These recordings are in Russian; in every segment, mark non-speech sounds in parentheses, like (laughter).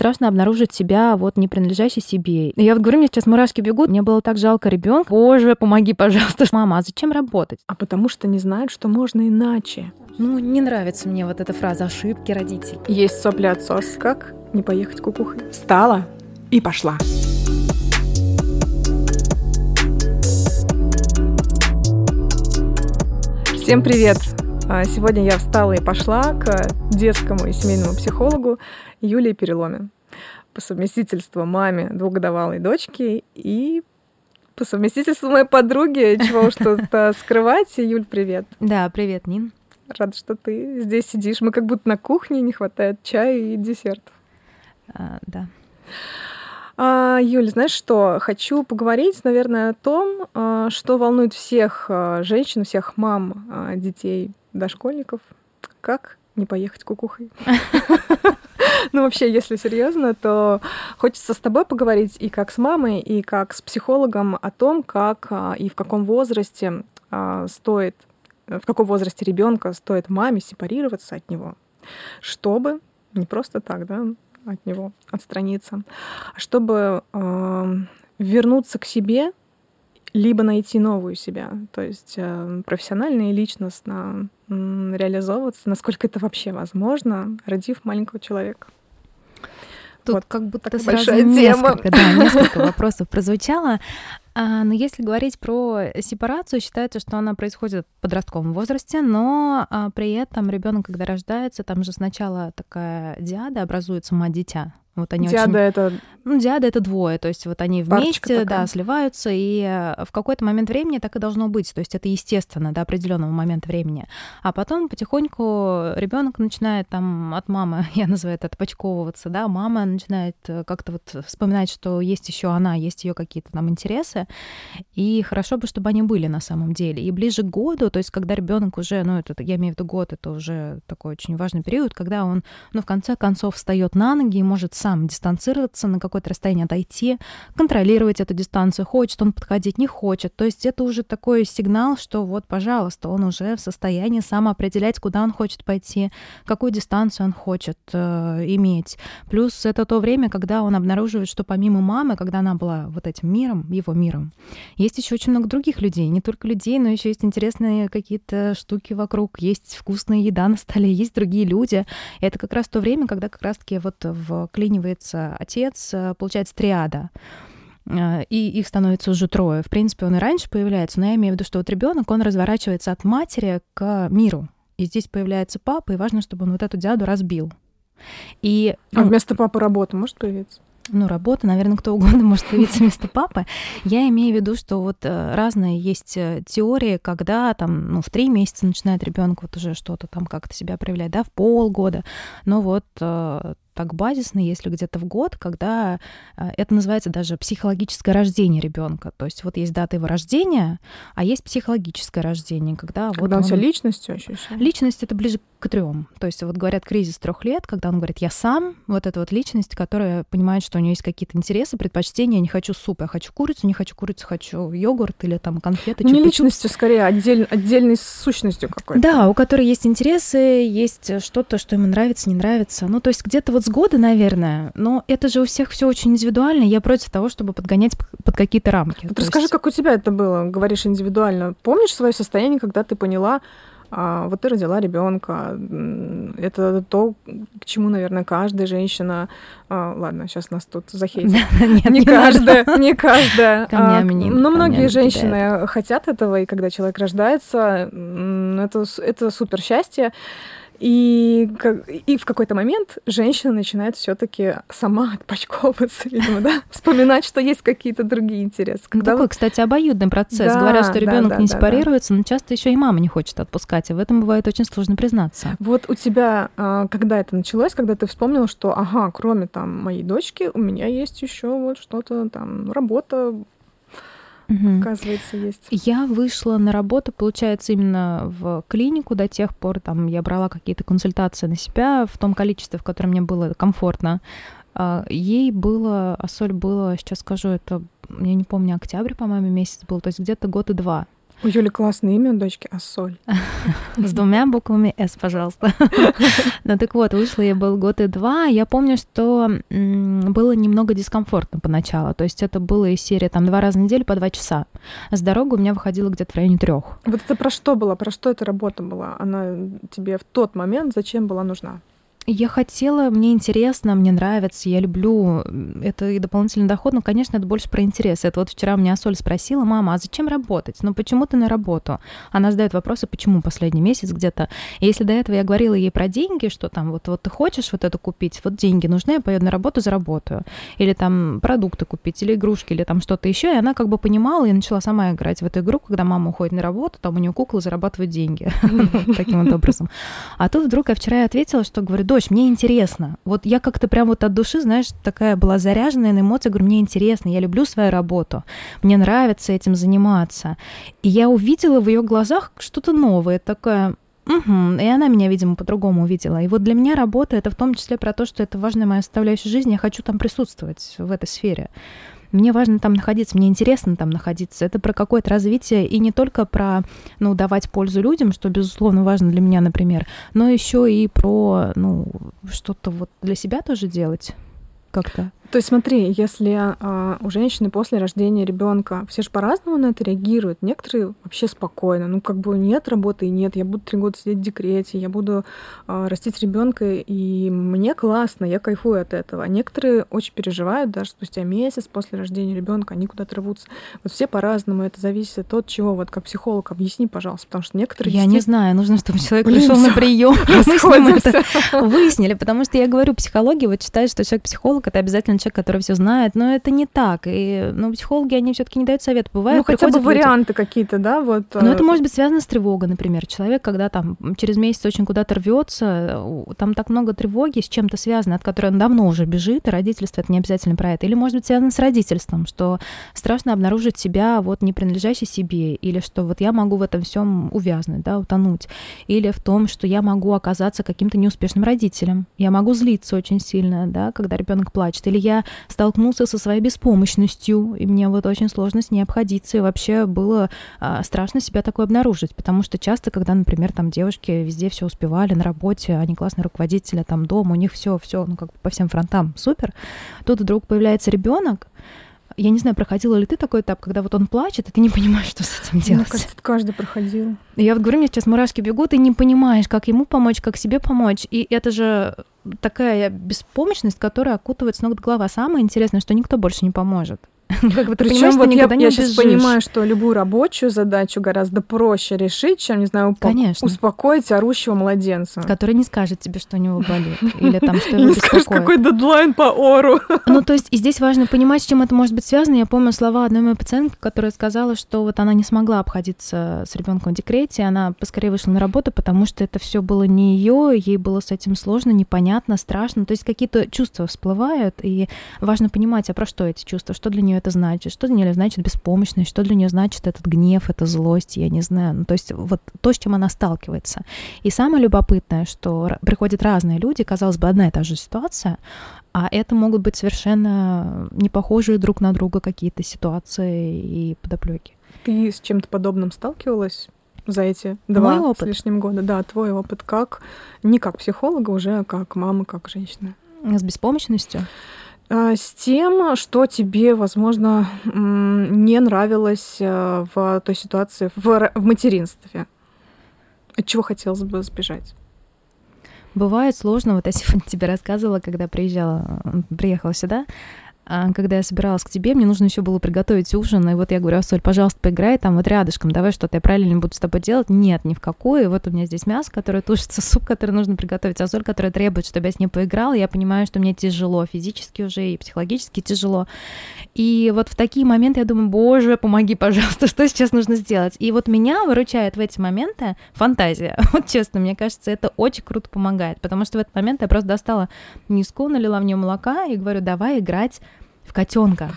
страшно обнаружить себя вот не принадлежащей себе. Я вот говорю, мне сейчас мурашки бегут, мне было так жалко ребенка. Боже, помоги, пожалуйста. (laughs) Мама, а зачем работать? А потому что не знают, что можно иначе. Ну, не нравится мне вот эта фраза ошибки родителей. Есть сопли отсос. Как не поехать кукухой? Встала и пошла. Всем привет! А, сегодня я встала и пошла к детскому и семейному психологу Юлии Переломе. По совместительству маме двухгодовалой дочки и по совместительству моей подруги, чего что-то скрывать. Юль, привет. Да, привет, Нин. Рада, что ты здесь сидишь. Мы как будто на кухне, не хватает чая и десерт. А, да. А, Юль, знаешь что? Хочу поговорить, наверное, о том, а, что волнует всех а, женщин, всех мам а, детей, дошкольников. Как не поехать кукухой? (laughs) Ну, вообще, если серьезно, то хочется с тобой поговорить и как с мамой, и как с психологом о том, как и в каком возрасте стоит в каком возрасте ребенка стоит маме сепарироваться от него, чтобы не просто так, да, от него отстраниться, а чтобы э, вернуться к себе, либо найти новую себя, то есть э, профессионально и личностно реализовываться, насколько это вообще возможно, родив маленького человека. Тут вот как будто сразу большая несколько, тема. Да, несколько (laughs) вопросов прозвучало. А, но если говорить про сепарацию, считается, что она происходит в подростковом возрасте, но а, при этом ребенок, когда рождается, там же сначала такая диада образуется мать-дитя. Вот они диада очень... это... Ну, диада это двое, то есть вот они вместе, да, сливаются, и э, в какой-то момент времени так и должно быть, то есть это естественно до определенного момента времени. А потом потихоньку ребенок начинает там от мамы, (laughs) я называю это отпочковываться, да, мама начинает э, как-то вот вспоминать, что есть еще она, есть ее какие-то там интересы, и хорошо бы, чтобы они были на самом деле. И ближе к году, то есть когда ребенок уже, ну это я имею в виду год, это уже такой очень важный период, когда он, ну в конце концов встает на ноги и может сам дистанцироваться, на какое-то расстояние отойти, контролировать эту дистанцию, хочет он подходить, не хочет. То есть это уже такой сигнал, что вот, пожалуйста, он уже в состоянии сам определять, куда он хочет пойти, какую дистанцию он хочет э, иметь. Плюс это то время, когда он обнаруживает, что помимо мамы, когда она была вот этим миром, его миром, есть еще очень много других людей, не только людей, но еще есть интересные какие-то штуки вокруг, есть вкусная еда на столе, есть другие люди. И это как раз то время, когда как раз-таки вот вклинивается отец, э, получается триада э, и их становится уже трое. В принципе, он и раньше появляется, но я имею в виду, что вот ребенок, он разворачивается от матери к миру. И здесь появляется папа, и важно, чтобы он вот эту диаду разбил. И, а вместо папы работа может появиться? ну, работа, наверное, кто угодно (laughs) может появиться вместо папы. Я имею в виду, что вот э, разные есть теории, когда там, ну, в три месяца начинает ребенок вот уже что-то там как-то себя проявлять, да, в полгода. Но вот так базисно, если где-то в год, когда э, это называется даже психологическое рождение ребенка. То есть вот есть дата его рождения, а есть психологическое рождение, когда, когда вот он, он себя личностью ощущает. Личность это ближе к трем. То есть вот говорят кризис трех лет, когда он говорит я сам, вот эта вот личность, которая понимает, что у нее есть какие-то интересы, предпочтения, я не хочу суп, я хочу курицу, не хочу курицу, хочу йогурт или там конфеты. Не личностью, скорее отдель, отдельной сущностью какой-то. Да, у которой есть интересы, есть что-то, что ему нравится, не нравится. Ну то есть где-то вот года, наверное, но это же у всех все очень индивидуально. Я против того, чтобы подгонять под какие-то рамки. Вот расскажи, есть... как у тебя это было, говоришь индивидуально. Помнишь свое состояние, когда ты поняла, а, вот ты родила ребенка. Это то, к чему, наверное, каждая женщина. А, ладно, сейчас нас тут захейтят. (laughs) Не каждая, не каждая. (laughs) А, но многие женщины хотят этого, и когда человек рождается, это это супер счастье. И, и в какой-то момент женщина начинает все-таки сама отпочковываться, видимо, да, (laughs) вспоминать, что есть какие-то другие интересы. Ну, Когда... Такой, кстати, обоюдный процесс. Да, Говорят, что ребенок да, да, не сепарируется, да, да. но часто еще и мама не хочет отпускать, и в этом бывает очень сложно признаться. Вот у тебя, а, когда это началось, когда ты вспомнила, что, ага, кроме там моей дочки, у меня есть еще вот что-то там, работа, угу. оказывается, есть. Я вышла на работу, получается, именно в клинику до тех пор, там, я брала какие-то консультации на себя в том количестве, в котором мне было комфортно. А, ей было, а соль было, сейчас скажу, это, я не помню, октябрь, по-моему, месяц был, то есть где-то год и два. У Юли классное имя у дочки Ассоль. (laughs) С двумя буквами «С», пожалуйста. (laughs) Ну так вот, вышла я был год и два. Я помню, что было немного дискомфортно поначалу. То есть это было из серии там два раза в неделю по два часа. С дорогой у меня выходило где-то в районе трех. Вот это про что было? Про что эта работа была? Она тебе в тот момент зачем была нужна? Я хотела, мне интересно, мне нравится, я люблю, это и дополнительный доход, но, конечно, это больше про интерес. Это вот вчера меня Соль спросила, мама, а зачем работать? Ну, почему ты на работу? Она задает вопросы, почему последний месяц где-то. Если до этого я говорила ей про деньги, что там вот, вот ты хочешь вот это купить, вот деньги нужны, я поеду на работу, заработаю. Или там продукты купить, или игрушки, или там что-то еще. И она как бы понимала и начала сама играть в эту игру, когда мама уходит на работу, там у нее куклы зарабатывают деньги. (laughs) Таким вот образом. А тут вдруг я вчера ответила, что говорю, дочь, мне интересно. Вот я как-то прям вот от души, знаешь, такая была заряженная на эмоции, говорю, мне интересно, я люблю свою работу, мне нравится этим заниматься. И я увидела в ее глазах что-то новое, такое, Угу. И она меня, видимо, по-другому увидела. И вот для меня работа это в том числе про то, что это важная моя составляющая жизни. Я хочу там присутствовать в этой сфере. Мне важно там находиться, мне интересно там находиться. Это про какое-то развитие и не только про, ну, давать пользу людям, что, безусловно, важно для меня, например, но еще и про, ну, что-то вот для себя тоже делать как-то. То есть смотри, если а, у женщины после рождения ребенка все же по-разному на это реагируют. Некоторые вообще спокойно. Ну, как бы нет работы и нет. Я буду три года сидеть в декрете, я буду а, растить ребенка, и мне классно, я кайфую от этого. А некоторые очень переживают, даже спустя месяц после рождения ребенка, они куда-то рвутся. Вот все по-разному. Это зависит от того, вот как психолог, объясни, пожалуйста, потому что некоторые. Я не знаю, нужно, чтобы (laughs) человек Блин, пришел на прием. (laughs) Мы с ним это выяснили, потому что я говорю, психология вот считает, что человек-психолог это обязательно человек, который все знает, но это не так. И ну, психологи, они все-таки не дают совет. Бывает, ну, хотя бы варианты какие-то, да, вот. Ну, это может быть связано с тревогой, например. Человек, когда там через месяц очень куда-то рвется, там так много тревоги с чем-то связано, от которой он давно уже бежит, и родительство это не обязательно про это. Или может быть связано с родительством, что страшно обнаружить себя вот не принадлежащей себе, или что вот я могу в этом всем увязнуть, да, утонуть. Или в том, что я могу оказаться каким-то неуспешным родителем. Я могу злиться очень сильно, да, когда ребенок плачет. Или я столкнулся со своей беспомощностью, и мне вот очень сложно с ней обходиться, и вообще было а, страшно себя такое обнаружить, потому что часто, когда, например, там девушки везде все успевали на работе, они классные руководители, там дома, у них все, все, ну как бы по всем фронтам супер, тут вдруг появляется ребенок, я не знаю, проходила ли ты такой этап, когда вот он плачет, и ты не понимаешь, что с этим делать. Мне кажется, каждый проходил. Я вот говорю, мне сейчас мурашки бегут, и не понимаешь, как ему помочь, как себе помочь. И это же такая беспомощность, которая окутывает с ног до головы. А самое интересное, что никто больше не поможет. (laughs) Как бы ты Причем вот я, я сейчас понимаю, что любую рабочую задачу гораздо проще решить, чем, не знаю, Конечно. успокоить орущего младенца. Который не скажет тебе, что у него (laughs) болит. Или там, что его Не скажет, какой дедлайн по ору. (laughs) Ну, то есть, и здесь важно понимать, с чем это может быть связано. Я помню слова одной моей пациентки, которая сказала, что вот она не смогла обходиться с ребенком в декрете, она поскорее вышла на работу, потому что это все было не ее, ей было с этим сложно, непонятно, страшно. То есть какие-то чувства всплывают, и важно понимать, а про что эти чувства, что для нее это значит, что для нее значит беспомощность, что для нее значит этот гнев, эта злость, я не знаю. Ну, то есть вот то, с чем она сталкивается. И самое любопытное, что приходят разные люди, казалось бы, одна и та же ситуация, а это могут быть совершенно не похожие друг на друга какие-то ситуации и подоплеки. Ты с чем-то подобным сталкивалась? за эти два Мой опыт. с лишним года. Да, твой опыт как не как психолога, уже как мамы, как женщины. С беспомощностью? А, с тем, что тебе, возможно, не нравилось э, в той ситуации в, материнстве. От чего хотелось бы сбежать? Бывает сложно, вот я сегодня (laughs) тебе рассказывала, когда приезжала, приехала сюда, когда я собиралась к тебе, мне нужно еще было приготовить ужин, и вот я говорю, Асоль, пожалуйста, поиграй там вот рядышком, давай что-то я правильно буду с тобой делать. Нет, ни в какую. И вот у меня здесь мясо, которое тушится, (laughs) суп, который нужно приготовить, Асоль, которая требует, чтобы я с ней поиграла. Я понимаю, что мне тяжело физически уже и психологически тяжело. И вот в такие моменты я думаю, боже, помоги, (laughs) пожалуйста, что сейчас нужно сделать? И вот меня выручает в эти моменты фантазия. (laughs) Вот честно, мне кажется, это очень круто помогает, потому что в этот момент я просто достала миску, налила в нее молока и говорю, давай играть в котенка.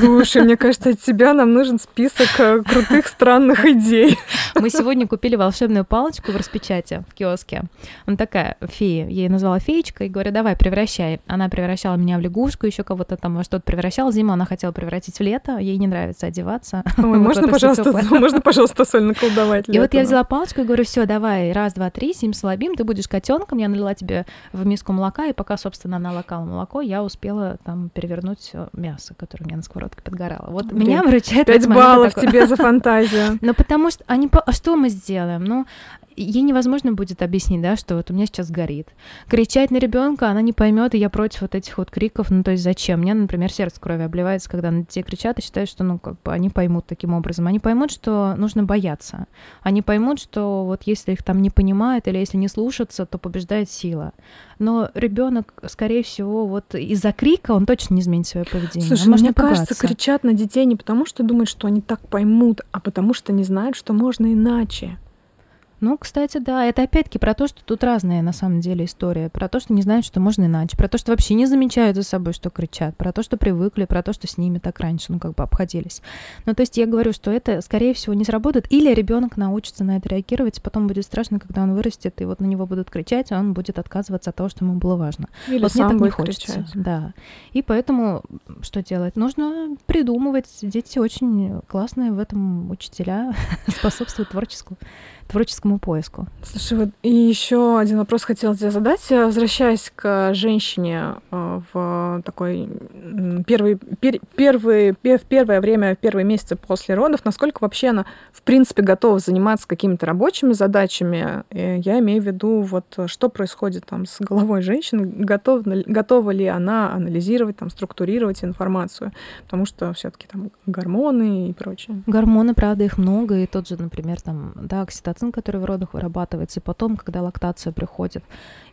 Слушай, мне кажется, от тебя нам нужен список э, крутых странных идей. Мы сегодня купили волшебную палочку в распечате в киоске. Она такая фея. Я ей назвала феечка и говорю, давай, превращай. Она превращала меня в лягушку, еще кого-то там во что-то превращала. Зиму она хотела превратить в лето, ей не нравится одеваться. Ой, (laughs) можно, пожалуйста, (laughs) можно, пожалуйста, соль наколдовать? И вот я взяла палочку и говорю, все, давай, раз, два, три, сим слабим, ты будешь котенком. Я налила тебе в миску молока, и пока, собственно, она локала молоко, я успела там перевернуть мясо, которое у меня на сковородке подгорало. Вот Блин, меня выручает... Пять баллов такой... тебе за (laughs) фантазию. Ну, потому что они... А что мы сделаем? Ну, ей невозможно будет объяснить, да, что вот у меня сейчас горит. Кричать на ребенка она не поймет, и я против вот этих вот криков. Ну, то есть зачем? Мне, например, сердце крови обливается, когда на детей кричат и считают, что, ну, как бы они поймут таким образом. Они поймут, что нужно бояться. Они поймут, что вот если их там не понимают или если не слушаться, то побеждает сила. Но ребенок, скорее всего, вот из-за крика он точно не изменит свое поведение. Слушай, он мне кажется, кричат на детей не потому, что думают, что они так поймут, а потому что не знают, что можно иначе. Ну, кстати, да, это опять-таки про то, что тут разная на самом деле история. Про то, что не знают, что можно иначе. Про то, что вообще не замечают за собой, что кричат. Про то, что привыкли. Про то, что с ними так раньше, ну, как бы обходились. Ну, то есть я говорю, что это, скорее всего, не сработает. Или ребенок научится на это реагировать, и потом будет страшно, когда он вырастет, и вот на него будут кричать, а он будет отказываться от того, что ему было важно. Или вот сам мне так не хочется. Кричать. Да. И поэтому что делать? Нужно придумывать. Дети очень классные в этом учителя, (laughs) способствуют творческому творческому поиску. Слушай, вот и еще один вопрос хотела тебе задать. Возвращаясь к женщине э, в такой первый, пер, первый, в первое время, в первые месяцы после родов, насколько вообще она, в принципе, готова заниматься какими-то рабочими задачами? Я имею в виду, вот что происходит там с головой женщины, готов, готова ли она анализировать, там, структурировать информацию, потому что все-таки там гормоны и прочее. Гормоны, правда, их много, и тот же, например, там, да, окситоцин окситоцин, который в родах вырабатывается, и потом, когда лактация приходит,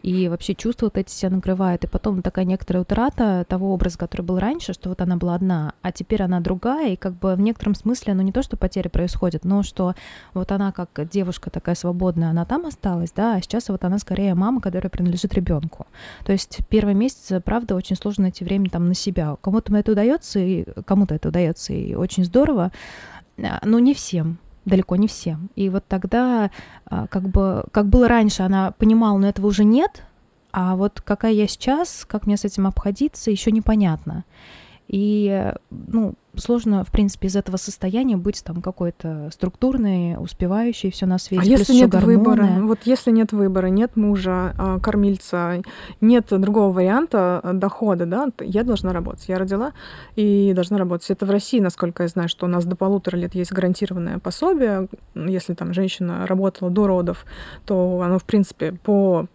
и вообще чувства вот эти себя накрывают, и потом такая некоторая утрата того образа, который был раньше, что вот она была одна, а теперь она другая, и как бы в некотором смысле, ну не то, что потеря происходит, но что вот она как девушка такая свободная, она там осталась, да, а сейчас вот она скорее мама, которая принадлежит ребенку. То есть первый месяц, правда, очень сложно найти время там на себя. Кому-то это удается, и кому-то это удается, и очень здорово, а, но не всем далеко не всем. И вот тогда, а, как бы, как было раньше, она понимала, но этого уже нет, а вот какая я сейчас, как мне с этим обходиться, еще непонятно. И, ну, сложно, в принципе, из этого состояния быть там какой-то структурной, успевающей, все на свете. А если нет выбора? Вот если нет выбора, нет мужа, а, кормильца, нет другого варианта а, дохода, да, я должна работать. Я родила и должна работать. Это в России, насколько я знаю, что у нас до полутора лет есть гарантированное пособие. Если там женщина работала до родов, то оно, в принципе, по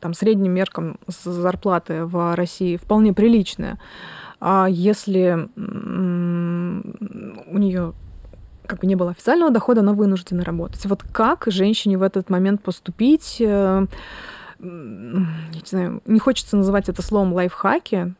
там, средним меркам зарплаты в России вполне приличное. А если у нее как бы не было официального дохода, она вынуждена работать. Вот как женщине в этот момент поступить? Э, не знаю, не хочется называть это словом лайфхаки,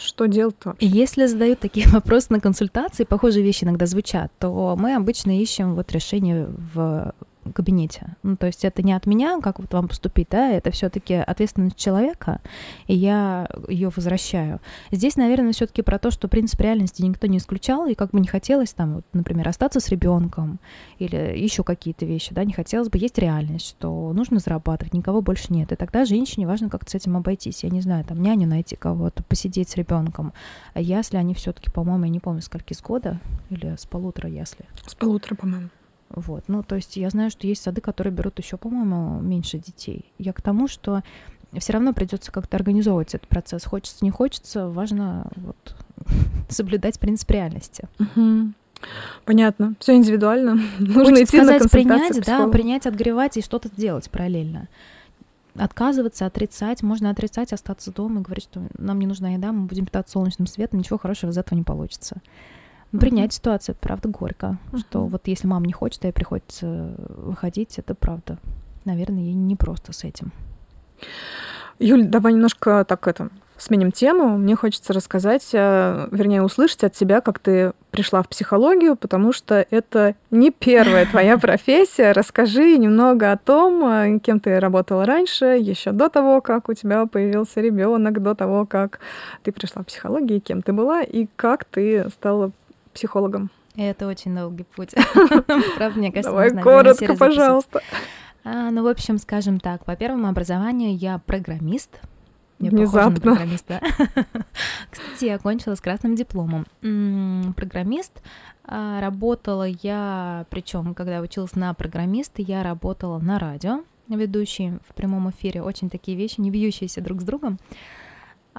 что делать вообще? Если задают такие (laughs) вопросы на консультации, похожие вещи иногда звучат, то мы обычно ищем вот решение в кабинете. Ну, то есть это не от меня, как вот вам поступить, да, это все-таки ответственность человека, и я ее возвращаю. Здесь, наверное, все-таки про то, что принцип реальности никто не исключал, и как бы не хотелось там, вот, например, остаться с ребенком или еще какие-то вещи, да, не хотелось бы, есть реальность, что нужно зарабатывать, никого больше нет. И тогда женщине важно как-то с этим обойтись. Я не знаю, там няню найти кого-то, посидеть с ребенком. А если они все-таки, по-моему, я не помню, скольки с года или с полутора, если. С полутора, по-моему. Вот. Ну, то есть я знаю, что есть сады, которые берут еще, по-моему, меньше детей. Я к тому, что все равно придется как-то организовывать этот процесс. Хочется, не хочется, важно вот, (laughs) соблюдать принцип реальности. Угу. Понятно. Все индивидуально. (laughs) Нужно идти сказать, на принять, да, принять, отгревать и что-то делать параллельно. Отказываться, отрицать, можно отрицать, остаться дома и говорить, что нам не нужна еда, мы будем питаться солнечным светом, ничего хорошего из этого не получится принять ситуацию, это правда горько, что вот если мама не хочет, а ей приходится выходить, это правда. Наверное, ей не просто с этим. Юль, давай немножко так это сменим тему. Мне хочется рассказать, э, вернее, услышать от тебя, как ты пришла в психологию, потому что это не первая твоя (laughs) профессия. Расскажи немного о том, э, кем ты работала раньше, еще до того, как у тебя появился ребенок, до того, как ты пришла в психологию, кем ты была и как ты стала психологом. Это очень долгий путь. (laughs) Правда, мне кажется, Давай коротко, пожалуйста. А, ну, в общем, скажем так, по первому образованию я программист, я Внезапно. на программиста. (laughs) Кстати, я окончила с красным дипломом. Программист. А, работала я, причем, когда училась на программиста, я работала на радио, ведущей в прямом эфире. Очень такие вещи, не бьющиеся друг с другом.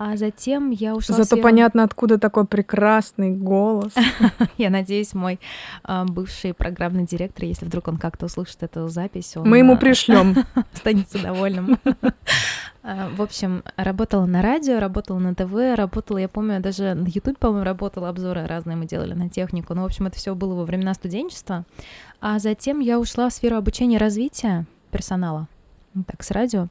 А затем я ушла Зато в понятно, откуда такой прекрасный голос. (laughs) я надеюсь, мой э, бывший программный директор, если вдруг он как-то услышит эту запись, он Мы ему пришлем. (laughs) останется довольным. (laughs) А, в общем, работала на радио, работала на ТВ, работала, я помню, даже на YouTube, по-моему, работала, обзоры разные мы делали на технику. Ну, в общем, это все было во времена студенчества. А затем я ушла в сферу обучения и развития персонала. Так, с радио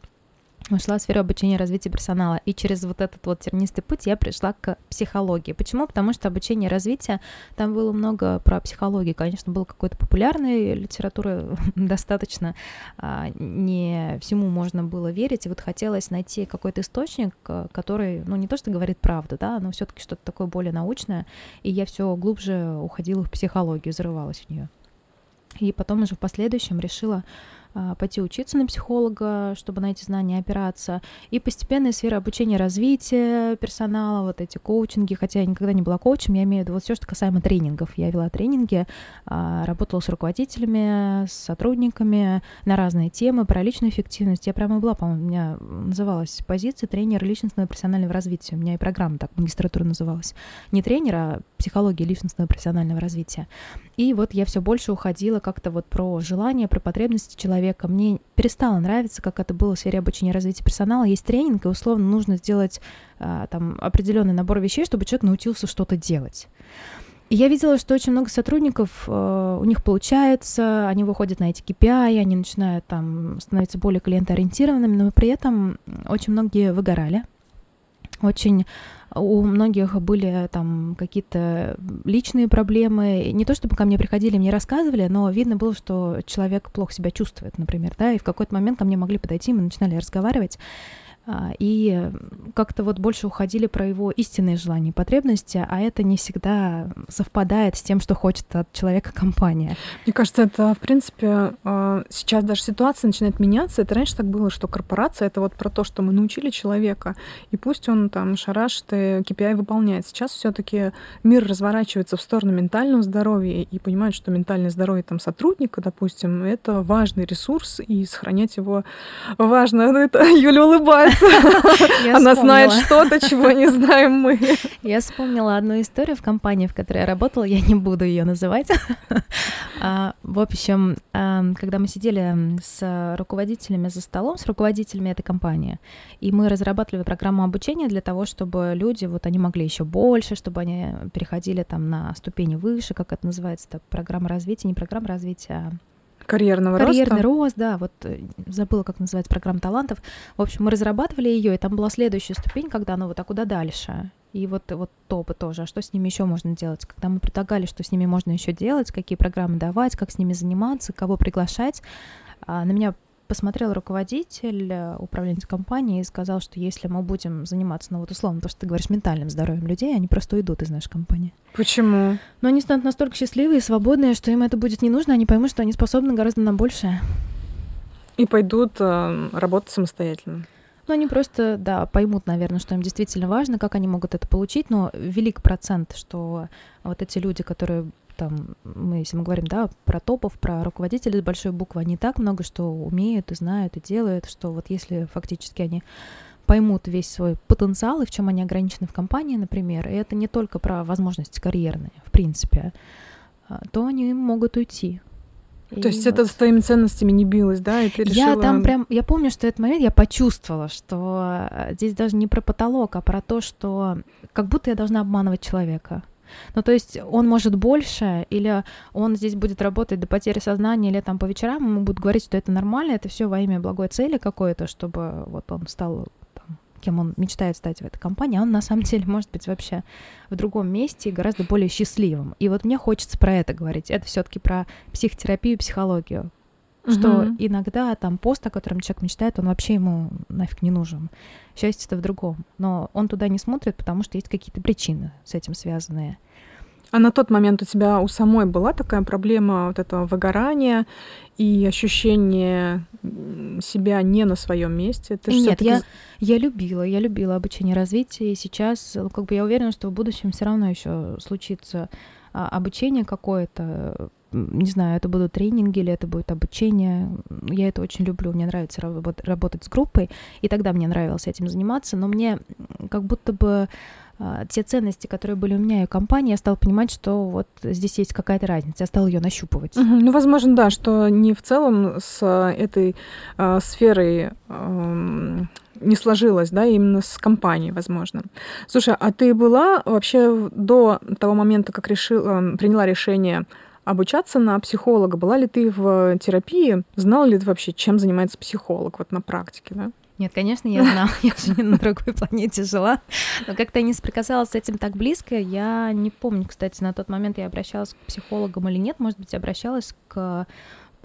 ушла в сферу обучения и развития персонала. И через вот этот вот тернистый путь я пришла к психологии. Почему? Потому что обучение и развитие, там было много про психологию. Конечно, было какой-то популярной литературы (laughs) достаточно. А, не всему можно было верить. И вот хотелось найти какой-то источник, который, ну, не то что говорит правду, да, но все таки что-то такое более научное. И я все глубже уходила в психологию, зарывалась в нее. И потом уже в последующем решила пойти учиться на психолога, чтобы на эти знания опираться. И постепенная сфера обучения развития персонала, вот эти коучинги, хотя я никогда не была коучем, я имею в виду вот все, что касаемо тренингов. Я вела тренинги, а, работала с руководителями, с сотрудниками на разные темы, про личную эффективность. Я прямо была, по-моему, у меня называлась позиция тренер личностного и профессионального развития. У меня и программа так, магистратура называлась. Не тренер, а психология личностного и профессионального развития. И вот я все больше уходила как-то вот про желание, про потребности человека, человека. Мне перестало нравиться, как это было в сфере обучения и развития персонала. Есть тренинг, и условно нужно сделать а, там определенный набор вещей, чтобы человек научился что-то делать. И я видела, что очень много сотрудников, э, у них получается, они выходят на эти KPI, они начинают там становиться более клиентоориентированными, но при этом очень многие выгорали, очень у многих были там какие-то личные проблемы. Не то чтобы ко мне приходили, мне рассказывали, но видно было, что человек плохо себя чувствует, например, да, и в какой-то момент ко мне могли подойти, мы начинали разговаривать. А, и как-то вот больше уходили про его истинные желания и потребности, а это не всегда совпадает с тем, что хочет от человека компания. Мне кажется, это, в принципе, а, сейчас даже ситуация начинает меняться. Это раньше так было, что корпорация — это вот про то, что мы научили человека, и пусть он там шарашит и KPI выполняет. Сейчас все таки мир разворачивается в сторону ментального здоровья и понимает, что ментальное здоровье там сотрудника, допустим, это важный ресурс, и сохранять его важно. (laughs) Ну, это Юля улыбается. Она знает что-то, чего не знаем мы. Я вспомнила одну историю в компании, в которой я работала, я не буду ее называть. А, в общем, когда мы сидели с руководителями за столом, с руководителями этой компании, и мы разрабатывали программу обучения для того, чтобы люди, вот они могли еще больше, чтобы они переходили там на ступени выше, как это называется, программа развития, не программа развития, а Карьерного роста. рост, да, вот э, забыла, как называется программа талантов. В общем, мы разрабатывали ее, и там была следующая ступень, когда, ну вот, а куда дальше? И вот, вот топы тоже, а что с ними еще можно делать? Когда мы предлагали, что с ними можно еще делать, какие программы давать, как с ними заниматься, кого приглашать, а, на меня посмотрел руководитель э, управленец компании и сказал, что если мы будем заниматься, ну вот условно, то, что ты говоришь, ментальным здоровьем людей, они просто уйдут из нашей компании. Почему? Но они станут настолько счастливые и свободные, что им это будет не нужно, они поймут, что они способны гораздо на большее. И пойдут э, работать самостоятельно. Ну, они просто, да, поймут, наверное, что им действительно важно, как они могут это получить, но велик процент, что вот эти люди, которые там, мы, если мы говорим, да, про топов, про руководителей с большой буквы, они так много что умеют и знают и делают, что вот если фактически они поймут весь свой потенциал и в чем они ограничены в компании, например, и это не только про возможности карьерные, в принципе, а, то они могут уйти. И то есть вот. это с твоими ценностями не билось, да? И ты решила... Я там прям, я помню, что этот момент я почувствовала, что а, здесь даже не про потолок, а про то, что как будто я должна обманывать человека. Ну, то есть он может больше, или он здесь будет работать до потери сознания, или там по вечерам ему будут говорить, что это нормально, это все во имя благой цели какой-то, чтобы вот он стал там, кем он мечтает стать в этой компании, а он на самом деле может быть вообще в другом месте и гораздо более счастливым. И вот мне хочется про это говорить. Это все-таки про психотерапию, психологию. Что угу. иногда там пост, о котором человек мечтает, он вообще ему нафиг не нужен. Счастье-то в другом. Но он туда не смотрит, потому что есть какие-то причины с этим связанные. А на тот момент у тебя у самой была такая проблема вот этого выгорания и ощущение себя не на своем месте? Ты Нет, я, я любила, я любила обучение развития, и сейчас, как бы я уверена, что в будущем все равно еще случится а, обучение какое-то, не знаю, это будут тренинги или это будет обучение. Я это очень люблю, мне нравится работать с группой, и тогда мне нравилось этим заниматься, но мне как будто бы а, те ценности, которые были у меня и у компании, я стала понимать, что вот здесь есть какая-то разница, я стала ее нащупывать. Угу. Ну, возможно, да, что не в целом с этой э, сферой э, не сложилось, да, именно с компанией, возможно. Слушай, а ты была вообще до того момента, как решила, приняла решение обучаться на психолога, была ли ты в терапии, знала ли ты вообще, чем занимается психолог вот на практике, да? Нет, конечно, я знала, (laughs) я же не на другой планете жила, но как-то не соприкасалась с этим так близко. Я не помню, кстати, на тот момент я обращалась к психологам или нет, может быть, обращалась к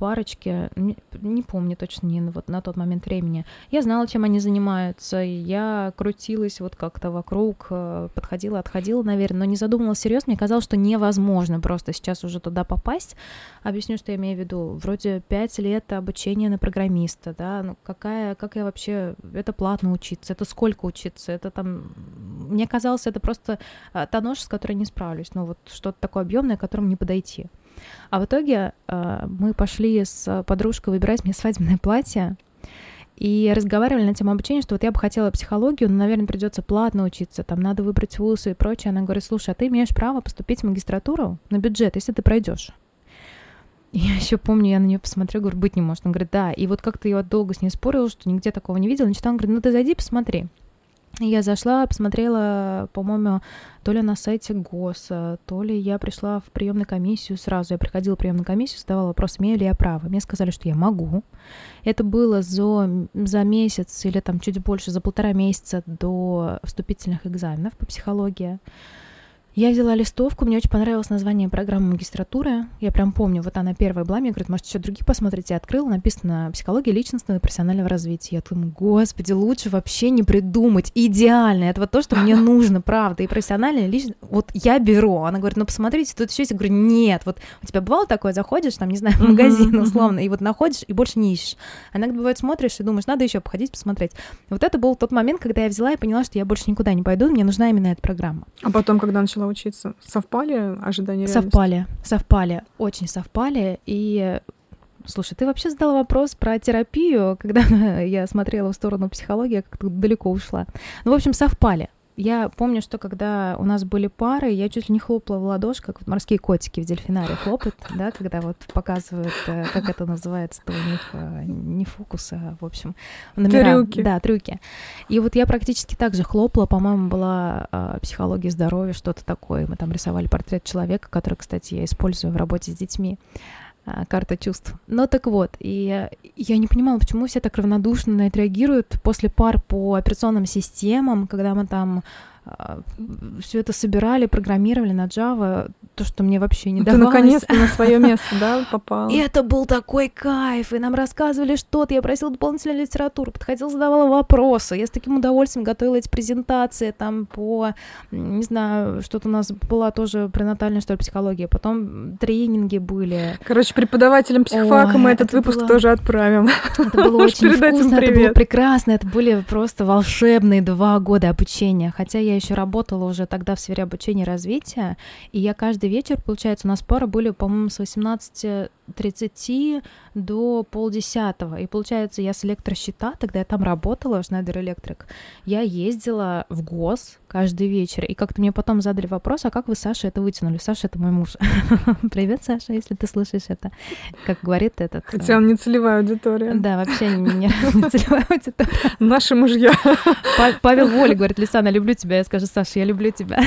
парочки, не, помню точно не вот на тот момент времени. Я знала, чем они занимаются, я крутилась вот как-то вокруг, э, подходила, отходила, наверное, но не задумывалась серьезно. Мне казалось, что невозможно просто сейчас уже туда попасть. Объясню, что я имею в виду. Вроде пять лет обучения на программиста, да, ну какая, как я вообще, это платно учиться, это сколько учиться, это там, мне казалось, это просто а, та нож, с которой не справлюсь, ну вот что-то такое объемное, к которому не подойти. А в итоге э, мы пошли с подружкой выбирать мне свадебное платье, и разговаривали на тему обучения, что вот я бы хотела психологию, но, наверное, придется платно учиться, там надо выбрать вуз и прочее. Она говорит, слушай, а ты имеешь право поступить в магистратуру на бюджет, если ты пройдешь. Я еще помню, я на нее посмотрела, говорю, быть не может. Она говорит, да. И вот как-то я долго с ней спорила, что нигде такого не видела. Начитала, она говорит, ну ты зайди, посмотри. Я зашла, посмотрела, по-моему, то ли на сайте ГОСа, то ли я пришла в приемную комиссию сразу. Я приходила в приемную комиссию, задавала вопрос, имею ли я право. Мне сказали, что я могу. Это было за, за месяц или там чуть больше, за полтора месяца до вступительных экзаменов по психологии. Я взяла листовку, мне очень понравилось название программы магистратуры. Я прям помню, вот она первая была, мне говорит, может, еще другие посмотрите. Я открыла, написано «Психология личностного и профессионального развития». Я думаю, господи, лучше вообще не придумать. Идеально. Это вот то, что мне (laughs) нужно, правда. И профессиональное, лично. Вот я беру. Она говорит, ну, посмотрите, тут еще есть. Я говорю, нет. Вот у тебя бывало такое, заходишь, там, не знаю, в магазин условно, и вот находишь, и больше не ищешь. А иногда бывает смотришь и думаешь, надо еще походить, посмотреть. Вот это был тот момент, когда я взяла и поняла, что я больше никуда не пойду, мне нужна именно эта программа. А потом, когда начала начала учиться? Совпали ожидания? Совпали, совпали, очень совпали. И Слушай, ты вообще задала вопрос про терапию, (laughs) когда я смотрела в сторону психологии, как-то далеко ушла. Ну, в общем, совпали. Я помню, что когда у нас были пары, я чуть ли не хлопала в ладоши, как вот морские котики в дельфинаре хлопают, (laughs) да, когда вот показывают, э, как это называется-то у них, э, не фокусы, а, в общем, номера. Трюки. Да, трюки. И вот я практически так же хлопала, по-моему, была а, психология здоровья, что-то такое. Мы там рисовали портрет человека, который, кстати, я использую в работе с детьми. А, карта чувств. Но так вот, и я не понимала, почему все так равнодушно на это реагируют после пар по операционным системам, когда мы там все это собирали, программировали на Java, то, что мне вообще не давалось. Ты наконец-то на свое (laughs) место, да, попал. И это был такой кайф, и нам рассказывали что-то, я просила дополнительную литературу, подходила, задавала вопросы, я с таким удовольствием готовила эти презентации там по, не знаю, что-то у нас была тоже пренатальная, что ли, психология, потом тренинги были. Короче, преподавателям психфака мы этот выпуск было... тоже отправим. Это было (laughs) очень вкусно, это было прекрасно, это были просто волшебные два года обучения, хотя я я еще работала уже тогда в сфере обучения и развития, и я каждый вечер, получается, у нас пары были, по-моему, с 18.30 до полдесятого, и получается, я с электросчета, тогда я там работала, Schneider Electric, я ездила в ГОС каждый вечер, и как-то мне потом задали вопрос, а как вы, Саша, это вытянули? Саша — это мой муж. (laughs) Привет, Саша, если ты слышишь это. Как говорит этот... Хотя он не целевая аудитория. Да, вообще не, (laughs) целевая аудитория. Наши мужья. Павел Воля говорит, Лисана, люблю тебя, я скажу, Саша, я люблю тебя.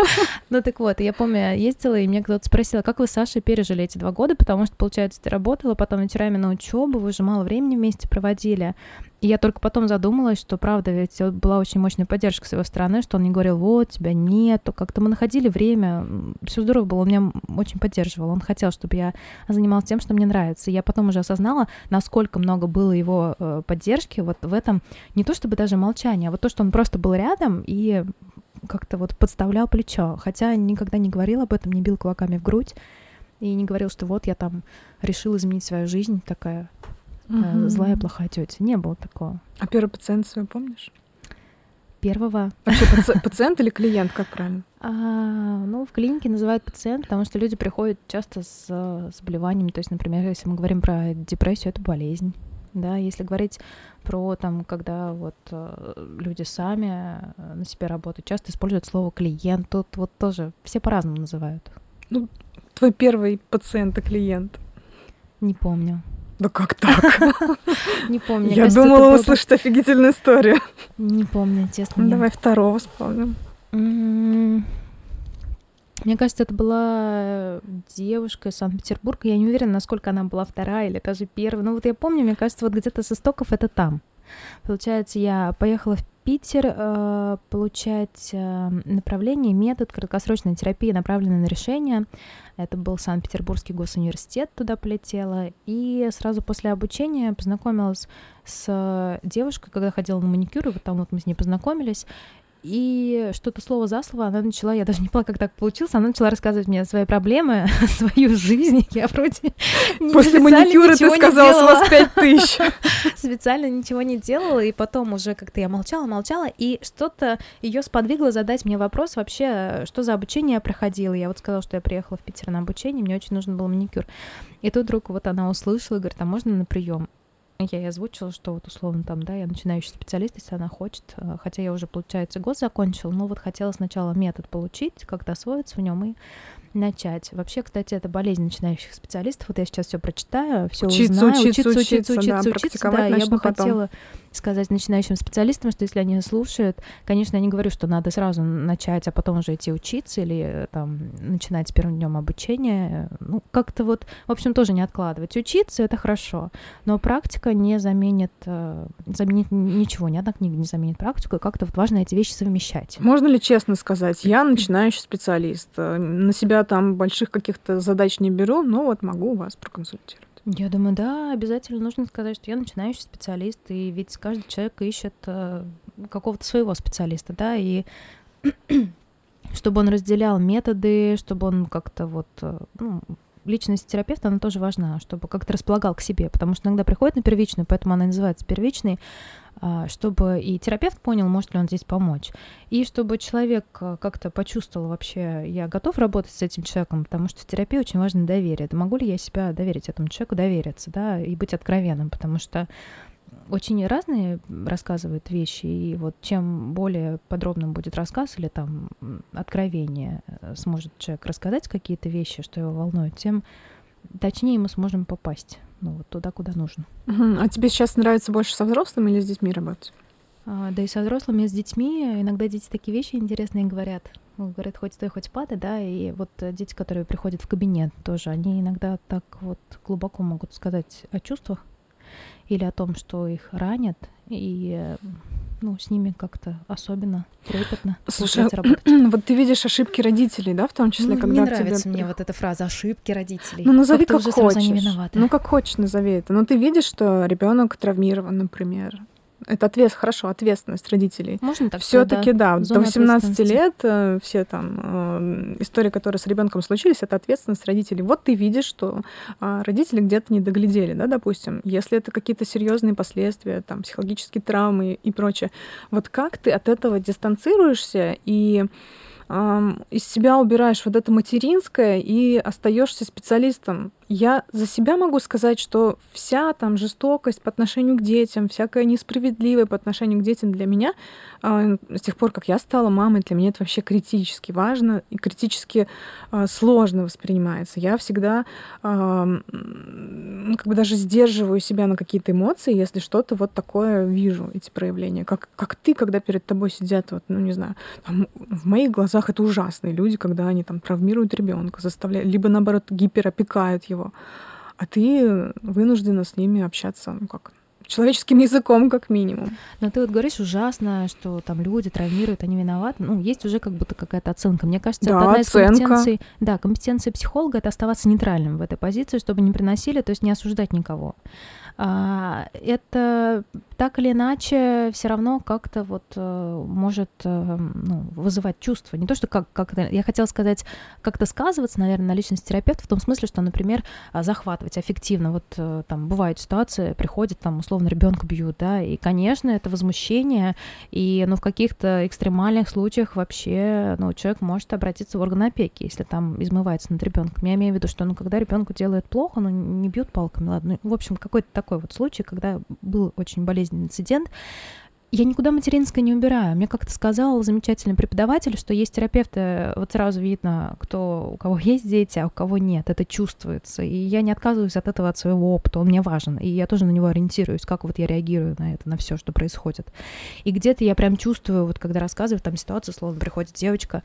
(laughs) ну так вот, я помню, я ездила, и мне кто-то спросил, как вы, Саша, пережили эти два года, потому что, получается, ты работала, потом вечерами на учебу, вы же мало времени вместе проводили. И я только потом задумалась, что правда, ведь была очень мощная поддержка с его стороны, что он не говорил, вот, тебя нету. Как-то мы находили время, все здорово было, он меня очень поддерживал. Он хотел, чтобы я занималась тем, что мне нравится. И я потом уже осознала, насколько много было его э, поддержки вот в этом, не то чтобы даже молчание, а вот то, что он просто был рядом и как-то вот подставлял плечо. Хотя никогда не говорил об этом, не бил кулаками в грудь и не говорил, что вот я там решил изменить свою жизнь, такая угу. злая, плохая тетя. Не было такого. А первый пациент свой помнишь? Первого. Вообще пациент или клиент, как правильно? (laughs) А, ну, в клинике называют пациент, потому что люди приходят часто с заболеваниями. То есть, например, если мы говорим про депрессию, это болезнь. Да, если говорить про там, когда вот э, люди сами э, на себе работают, часто используют слово клиент. Тут вот тоже все по-разному называют. Ну, твой первый пациент и клиент. Не помню. Да как так? (laughs) Не помню. Я думала услышать офигительную историю. Не помню, честно. Давай второго вспомним. Мне кажется, это была девушка из Санкт-Петербурга. Я не уверена, насколько она была вторая или даже первая. Но вот я помню, мне кажется, вот где-то с истоков это там. Получается, я поехала в Питер э, получать э, направление, метод краткосрочной терапии, направленный на решение. Это был Санкт-Петербургский госуниверситет, туда полетела. И сразу после обучения познакомилась с девушкой, когда ходила на маникюр, и вот там вот мы с ней познакомились. И что-то слово за слово она начала, я даже не поняла, как так получилось, она начала рассказывать мне свои проблемы, (laughs) свою жизнь. (laughs) Я вроде После маникюра ты сказала, у вас пять тысяч. (laughs) Специально ничего не делала, и потом уже как-то я молчала, молчала, и что-то ее сподвигло задать мне вопрос вообще, что за обучение я проходила. Я вот сказала, что я приехала в Питер на обучение, мне очень нужен был маникюр. И тут вдруг вот она услышала и говорит, а можно на прием? Я ей озвучила, что вот условно там, да, я начинающий специалист, если она хочет, э, хотя я уже, получается, год закончила, но вот хотела сначала метод получить, как-то освоиться в нем и начать. Вообще, кстати, это болезнь начинающих специалистов. Вот я сейчас все прочитаю, все учиться, узнаю, учиться, учиться, учиться, учиться, да, учиться. Да, я бы потом. хотела сказать начинающим специалистам, что если они слушают, конечно, я не говорю, что надо сразу начать, а потом уже идти учиться или э, там начинать с первым днем обучения. Ну, как-то вот, в общем, тоже не откладывать. Учиться это хорошо, но практика не заменит, э, заменит ничего, ни одна книга не заменит практику, и как-то вот важно эти вещи совмещать. Можно ли честно сказать, я начинающий специалист, э, на себя там больших каких-то задач не беру, но вот могу вас проконсультировать. Я думаю, да, обязательно нужно сказать, что я начинающий специалист, и ведь каждый человек ищет э, какого-то своего специалиста, да, и (clears throat) чтобы он разделял методы, чтобы он как-то вот, э, ну, личность терапевта, она тоже важна, чтобы как-то располагал к себе, потому что иногда приходит на первичную, поэтому она называется первичной, чтобы и терапевт понял, может ли он здесь помочь, и чтобы человек а, как-то почувствовал вообще, я готов работать с этим человеком, потому что в терапии очень важно доверие. Да могу ли я себя доверить этому человеку, довериться, да, и быть откровенным, потому что очень разные рассказывают вещи, и вот чем более подробным будет рассказ или там откровение э, сможет человек рассказать какие-то вещи, что его волнует, тем точнее мы сможем попасть ну, вот туда, куда нужно. Угу. А тебе сейчас нравится больше со взрослыми или с детьми работать? А, да и со взрослыми, и с детьми. Иногда дети такие вещи интересные говорят. Ну, говорят, хоть стой, хоть падай, да, и вот дети, которые приходят в кабинет тоже, они иногда так вот глубоко могут сказать о чувствах или о том, что их ранят, и ну, с ними как-то особенно трепетно Слушай, (clears throat) работать. вот ты видишь ошибки родителей, да, в том числе, ну, когда не нравится тебе... мне вот эта фраза «ошибки родителей». Ну, назови как, как хочешь. Ну, как хочешь, назови это. Но ты видишь, что ребенок травмирован, например, это ответ, хорошо, ответственность родителей. Можно так Все-таки, да, да до 18 лет э, все там э, истории, которые с ребенком случились, это ответственность родителей. Вот ты видишь, что э, родители где-то не доглядели, да, допустим, если это какие-то серьезные последствия, там, психологические травмы и прочее. Вот как ты от этого дистанцируешься и из себя убираешь вот это материнское и остаешься специалистом я за себя могу сказать, что вся там жестокость по отношению к детям, всякая несправедливая по отношению к детям для меня, э, с тех пор, как я стала мамой, для меня это вообще критически важно и критически э, сложно воспринимается. Я всегда э, как бы даже сдерживаю себя на какие-то эмоции, если что-то вот такое вижу, эти проявления. Как, как ты, когда перед тобой сидят, вот, ну не знаю, там, в моих глазах это ужасные люди, когда они там травмируют ребенка, заставляют, либо наоборот гиперопекают его, а ты вынуждена с ними общаться, ну как, человеческим (laughs) языком как минимум. Но ты вот говоришь ужасно, что там люди травмируют, они виноваты. Ну, есть уже как будто какая-то оценка. Мне кажется, да, это одна оценка. из компетенций, да, компетенции психолога это оставаться нейтральным в этой позиции, чтобы не приносили, то есть не осуждать никого. А, это так или иначе все равно как-то вот э, может э, ну, вызывать чувства. Не то, что как, как я хотела сказать, как-то сказываться, наверное, на личности терапевта в том смысле, что, например, а, захватывать аффективно. Вот э, там бывают ситуации, приходит там условно ребенка бьют, да, и, конечно, это возмущение, и, ну, в каких-то экстремальных случаях вообще, ну, человек может обратиться в орган опеки, если там измывается над ребенком. Я имею в виду, что, ну, когда ребенку делают плохо, ну, не бьют палками, ладно. Ну, в общем, какой-то такой вот случай, когда был очень болезненный инцидент, я никуда материнское не убираю. Мне как-то сказал замечательный преподаватель, что есть терапевты, вот сразу видно, кто, у кого есть дети, а у кого нет. Это чувствуется. И я не отказываюсь от этого, от своего опыта. Он мне важен. И я тоже на него ориентируюсь, как вот я реагирую на это, на все, что происходит. И где-то я прям чувствую, вот когда рассказываю, там ситуация, словно приходит девочка,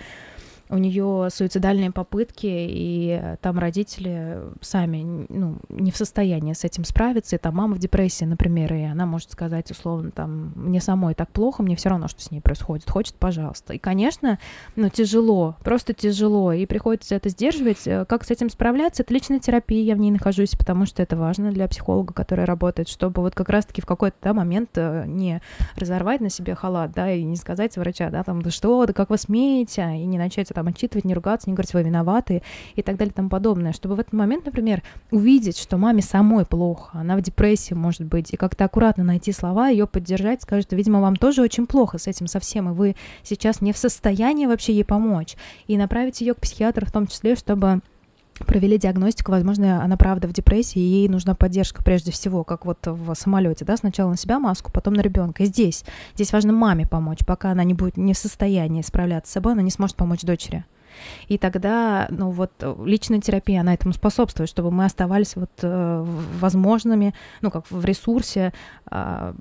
у нее суицидальные попытки, и там родители сами ну, не в состоянии с этим справиться, и там мама в депрессии, например, и она может сказать условно там, мне самой так плохо, мне все равно, что с ней происходит, хочет, пожалуйста. И, конечно, ну, тяжело, просто тяжело, и приходится это сдерживать. Э, как с этим справляться? Это личная терапия, я в ней нахожусь, потому что это важно для психолога, который работает, чтобы вот как раз-таки в какой-то да, момент э, не разорвать на себе халат, да, и не сказать врача, да, там, да что, да как вы смеете, и не начать там отчитывать, не ругаться, не говорить, вы виноваты и так далее и тому подобное. Чтобы в этот момент, например, увидеть, что маме самой плохо, она в депрессии может быть, и как-то аккуратно найти слова, ее поддержать, скажет, видимо, вам тоже очень плохо с этим совсем, и вы сейчас не в состоянии вообще ей помочь. И направить ее к психиатру в том числе, чтобы провели диагностику, возможно, она правда в депрессии, и ей нужна поддержка прежде всего, как вот в самолете, да, сначала на себя маску, потом на ребенка. И здесь, здесь важно маме помочь, пока она не будет не в состоянии справляться с собой, она не сможет помочь дочери. И тогда, ну вот, личная терапия, она этому способствует, чтобы мы оставались вот э, возможными, ну как в ресурсе, э,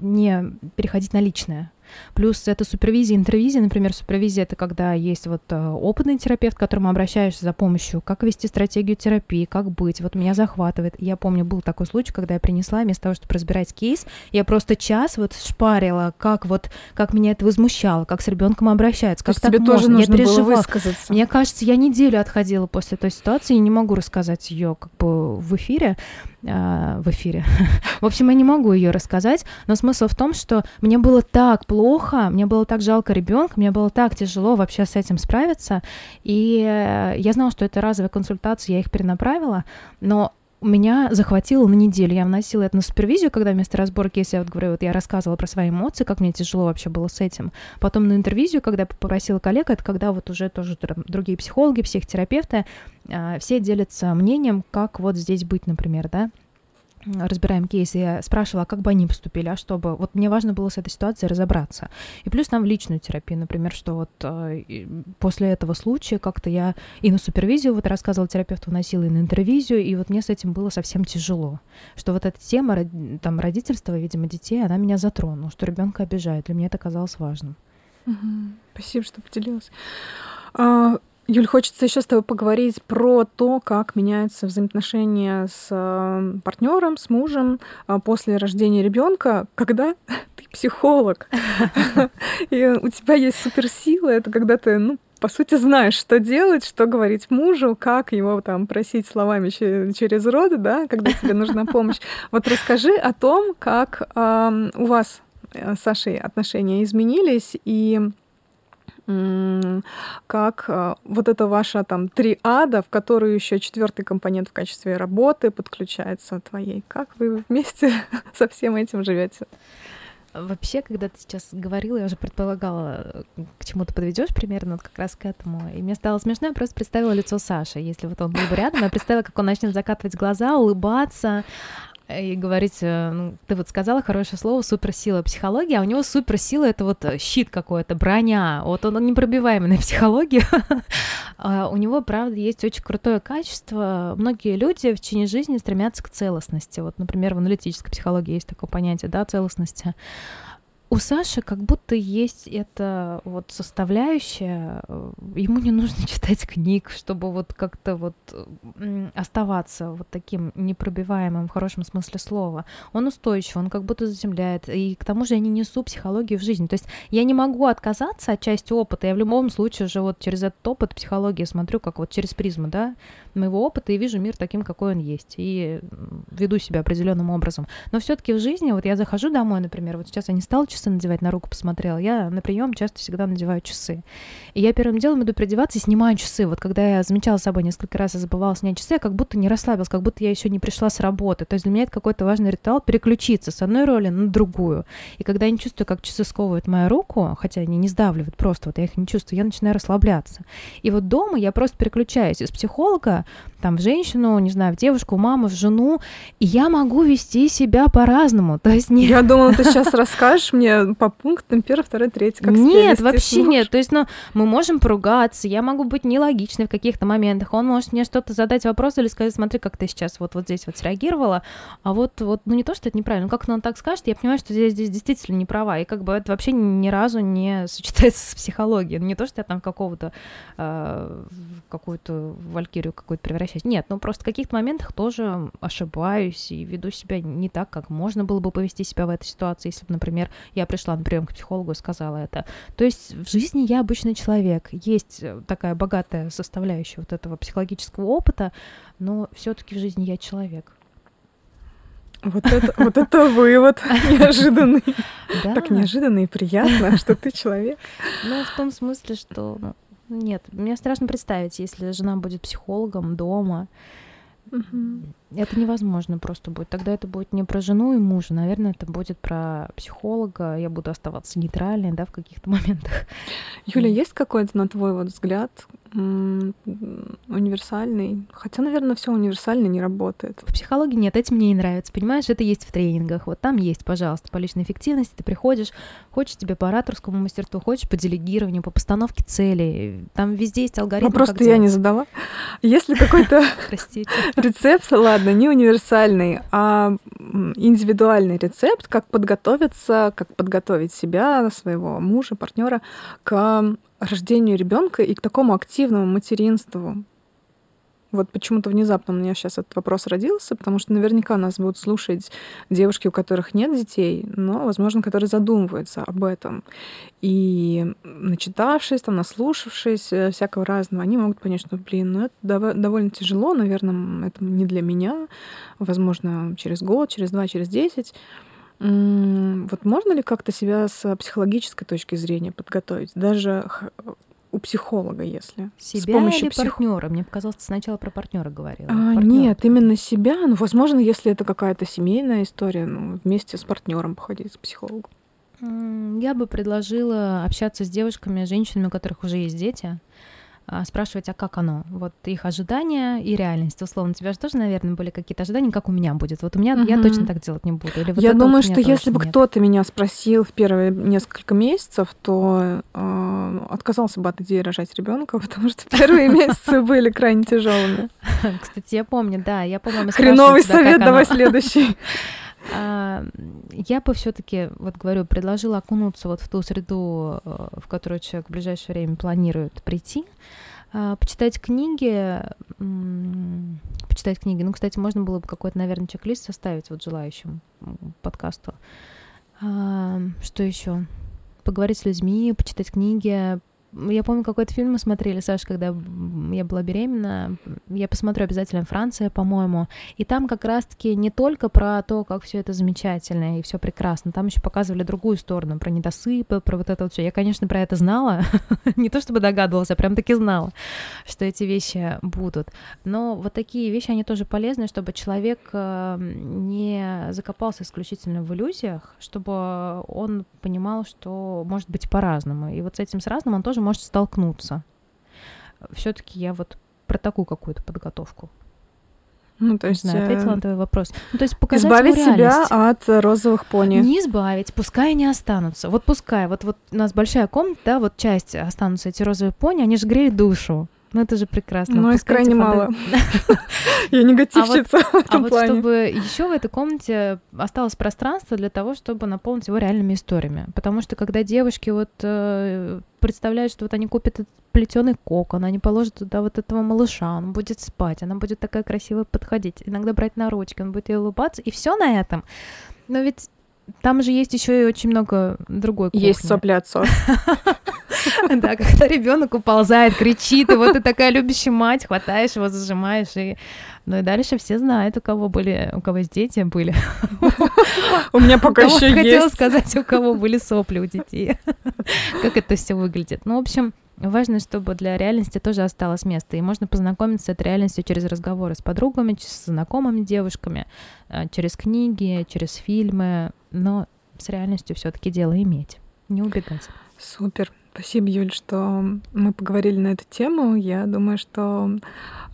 не переходить на личное. Плюс это супервизия, интервизия. Например, супервизия — это когда есть вот э, опытный терапевт, к которому обращаешься за помощью, как вести стратегию терапии, как быть. Вот меня захватывает. Я помню, был такой случай, когда я принесла, вместо того, чтобы разбирать кейс, я просто час вот шпарила, как вот, как меня это возмущало, как с ребенком обращаются, как То так тебе можно. тоже нужно я переживала. было высказаться. Мне кажется, я неделю отходила после той ситуации и не могу рассказать ее как бы в эфире, а, в эфире. (laughs) в общем, я не могу ее рассказать, но смысл в том, что мне было так плохо, мне было так жалко ребенка, мне было так тяжело вообще с этим справиться, и э, я знала, что это разовая консультация, я их перенаправила, но меня захватило на неделю. Я вносила это на супервизию, когда вместо разборки, если я вот говорю, вот я рассказывала про свои эмоции, как мне тяжело вообще было с этим. Потом на интервизию, когда попросила коллег, это когда вот уже тоже другие психологи, психотерапевты, а, все делятся мнением, как вот здесь быть, например, да, разбираем кейс, я спрашивала, а как бы они поступили, а чтобы... Вот мне важно было с этой ситуацией разобраться. И плюс там в личную терапию, например, что вот э, после этого случая как-то я и на супервизию, вот рассказывала терапевту, вносила и на интервизию, и вот мне с этим было совсем тяжело. Что вот эта тема там родительства, видимо, детей, она меня затронула, что ребенка обижает. Для меня это казалось важным. Спасибо, что поделилась. А, Юль, хочется еще с тобой поговорить про то, как меняются взаимоотношения с э, партнером, с мужем э, после рождения ребенка, когда (laughs) ты психолог, (laughs) и у тебя есть суперсила, это когда ты, ну, по сути, знаешь, что делать, что говорить мужу, как его там просить словами через рот, да, когда тебе нужна (laughs) помощь. Вот расскажи о том, как э, у вас с Сашей отношения изменились и как э, вот это ваша там триада, в которую еще четвертый компонент в качестве работы подключается твоей. Как вы вместе (laughs) со всем этим живете? Вообще, когда ты сейчас говорила, я уже предполагала, к чему ты подведешь примерно, вот как раз к этому. И мне стало смешно, я просто представила лицо Саши. Если вот он был бы рядом, я представила, как он начнет закатывать глаза, улыбаться, и говорить, э, ну, ты вот сказала хорошее слово, суперсила психологии, а у него суперсила это вот э, щит какой-то, броня, вот он непробиваемый на психологию. (laughs) А у него, правда, есть очень крутое качество. Многие люди в течение жизни стремятся к целостности. Вот, например, в аналитической психологии есть такое понятие, да, целостности у Саши как будто есть эта вот составляющая, э, ему не нужно (laughs) читать книг, чтобы вот как-то вот оставаться вот таким непробиваемым в хорошем смысле слова. Он устойчив, он как будто заземляет, и к тому же я не несу психологию в жизнь. То есть я не могу отказаться от части опыта, я в любом случае уже вот через этот опыт психологии смотрю как вот через призму, да, моего опыта и вижу мир таким, какой он есть, и веду себя определенным образом. Но все-таки в жизни, вот я захожу домой, например, вот сейчас я не стала часы надевать, на руку посмотрела, я на прием часто всегда надеваю часы. И я первым делом иду переодеваться и снимаю часы. Вот когда я замечала собой несколько раз и забывала снять часы, я как будто не расслабилась, как будто я еще не пришла с работы. То есть для меня это какой-то важный ритуал переключиться с одной роли на другую. И когда я не чувствую, как часы сковывают мою руку, хотя они не сдавливают просто, вот я их не чувствую, я начинаю расслабляться. И вот дома я просто переключаюсь из психолога там в женщину, не знаю, в девушку, маму, в жену, и я могу вести себя по-разному. (laughs) То есть не... Я думала, ты сейчас расскажешь мне по пунктам первый, второй, третий, как Нет, вообще нет. То есть, ну, мы можем поругаться, я могу быть нелогичной в каких-то моментах, он может мне что-то задать вопрос или сказать, смотри, как ты сейчас вот, вот здесь вот среагировала, а вот, вот, ну, не то, что это неправильно, как он так скажет, я понимаю, что здесь, здесь действительно не права, и как бы это вообще ни разу не (laughs) сочетается с психологией. Не то, что я там какого-то, э, какую-то валькирию какую-то превращаюсь, часть. Нет, ну просто в каких-то моментах тоже ошибаюсь и веду себя не так, как можно было бы повести себя в этой ситуации, если бы, например, я пришла на прием к психологу и сказала это. То есть в жизни я обычный человек. Есть э, такая богатая составляющая вот этого психологического опыта, но все-таки в жизни я человек. Вот это, вот это вывод (laughs) неожиданный. Так неожиданно и приятно, что ты человек. Ну, в том смысле, что ну, нет, мне страшно представить, если жена будет психологом дома. Угу. Это невозможно просто будет. Тогда это будет не про жену и мужа, наверное, это будет про психолога. Я буду оставаться нейтральной, да, в каких-то (laughs) моментах. Юля, есть какой-то, на твой вот взгляд, универсальный. Хотя, наверное, все универсально не работает. В психологии нет, этим мне не нравится. Понимаешь, это есть в тренингах. Вот там есть, пожалуйста, по личной эффективности. Ты приходишь, хочешь тебе по ораторскому мастерству, хочешь по делегированию, по постановке целей. Там везде есть алгоритм. Вопрос-то я не задала. Есть ли какой-то (laughs) рецепт, ладно, не универсальный, а индивидуальный рецепт, как подготовиться, как подготовить себя, своего мужа, партнера к рождению ребенка и к такому активному материнству. Вот почему-то внезапно у меня сейчас этот вопрос родился, потому что наверняка нас будут слушать девушки, у которых нет детей, но, возможно, которые задумываются об этом. И начитавшись, там, наслушавшись э, всякого разного, они могут понять, что, блин, ну это довольно тяжело, наверное, это не для меня, возможно, через год, через два, через десять. Вот можно ли как-то себя с психологической точки зрения подготовить, даже у психолога, если себя с помощью или псих... партнера? Мне показалось, ты сначала про партнера говорила. А, нет, именно себя. Ну, возможно, если это какая-то семейная история, ну, вместе с партнером походить к психологу. Я бы предложила общаться с девушками, женщинами, у которых уже есть дети, спрашивать, а как оно? Вот их ожидания и реальность. Условно, у тебя же тоже, наверное, были какие-то ожидания, как у меня будет. Вот у меня угу. я точно так делать не буду. Или вот я думаю, что если бы кто-то меня спросил в первые несколько месяцев, то э, отказался бы от идеи рожать ребенка, (laughs) потому что первые месяцы были крайне тяжелыми. (laughs) Кстати, я помню, да, я, по-моему, Хреновый совет, давай следующий. (laughs) А, я бы все-таки, вот говорю, предложила окунуться вот в ту среду, э, в которую человек в ближайшее время планирует прийти, а, почитать книги, почитать книги. Ну, кстати, можно было бы какой-то, наверное, чек-лист составить вот желающим подкасту. А, что еще? Поговорить с людьми, почитать книги, я помню, какой-то фильм мы смотрели, Саша, когда я была беременна. Я посмотрю обязательно Франция, по-моему. И там как раз-таки не только про то, как все это замечательно и все прекрасно. Там еще показывали другую сторону, про недосыпы, про вот это вот все. Я, конечно, про это знала. (laughs) не то чтобы догадывалась, а прям таки знала, что эти вещи будут. Но вот такие вещи, они тоже полезны, чтобы человек э, не закопался исключительно в иллюзиях, чтобы он понимал, что может быть по-разному. И вот с этим с разным он тоже может столкнуться. Все-таки я вот про такую какую-то подготовку. Ну, то есть... Не знаю, ответила на твой вопрос. Ну, то есть показать Избавить себя от розовых пони. Не избавить, пускай они останутся. Вот пускай, вот, вот у нас большая комната, да, вот часть останутся эти розовые пони, они же греют душу. Ну, это же прекрасно. Ну, их крайне мало. (laughs) Я негативщица в этом А вот чтобы еще в этой комнате осталось пространство для того, чтобы наполнить его реальными историями. Потому что когда девушки вот э, представляют, что вот они купят этот плетеный кокон, они положат туда вот этого малыша, он будет спать, она будет такая красивая подходить, иногда брать на ручки, он будет ей улыбаться, и все на этом. Но ведь там же есть еще и очень много другой кухни. Есть сопля отцов. (laughs) (laughs) Да, когда ребенок уползает, кричит, и вот ты такая любящая мать, хватаешь его, зажимаешь, и ну и дальше все знают, у кого были, у кого есть дети были. У меня пока еще есть. Хотела сказать, у кого были сопли у детей. (laughs) Как это все выглядит. Ну, в общем, Важно, чтобы для реальности тоже осталось место, и можно познакомиться с этой реальностью через разговоры с подругами, с знакомыми девушками, э, через книги, через фильмы, но с реальностью все-таки дело иметь, не убегать. Супер. Спасибо, Юль, что мы поговорили на эту тему. Я думаю, что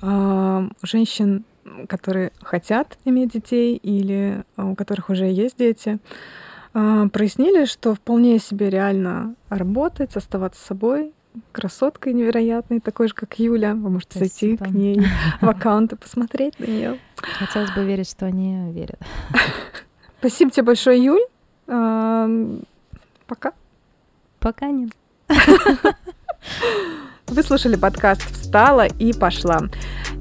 э, женщин, которые хотят иметь детей или у которых уже есть дети, э, прояснили, что вполне себе реально работать, оставаться собой, красоткой невероятной, такой же, как Юля. Вы можете Спасибо. зайти к ней в аккаунт и посмотреть на нее. Хотелось бы верить, что они верят. Спасибо тебе большое, Юль. Пока. Пока, нет. (laughs) Вы слушали подкаст «Встала и пошла».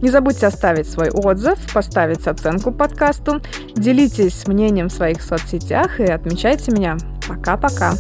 Не забудьте оставить свой отзыв, поставить оценку подкасту, делитесь мнением в своих соцсетях и отмечайте меня. Пока-пока.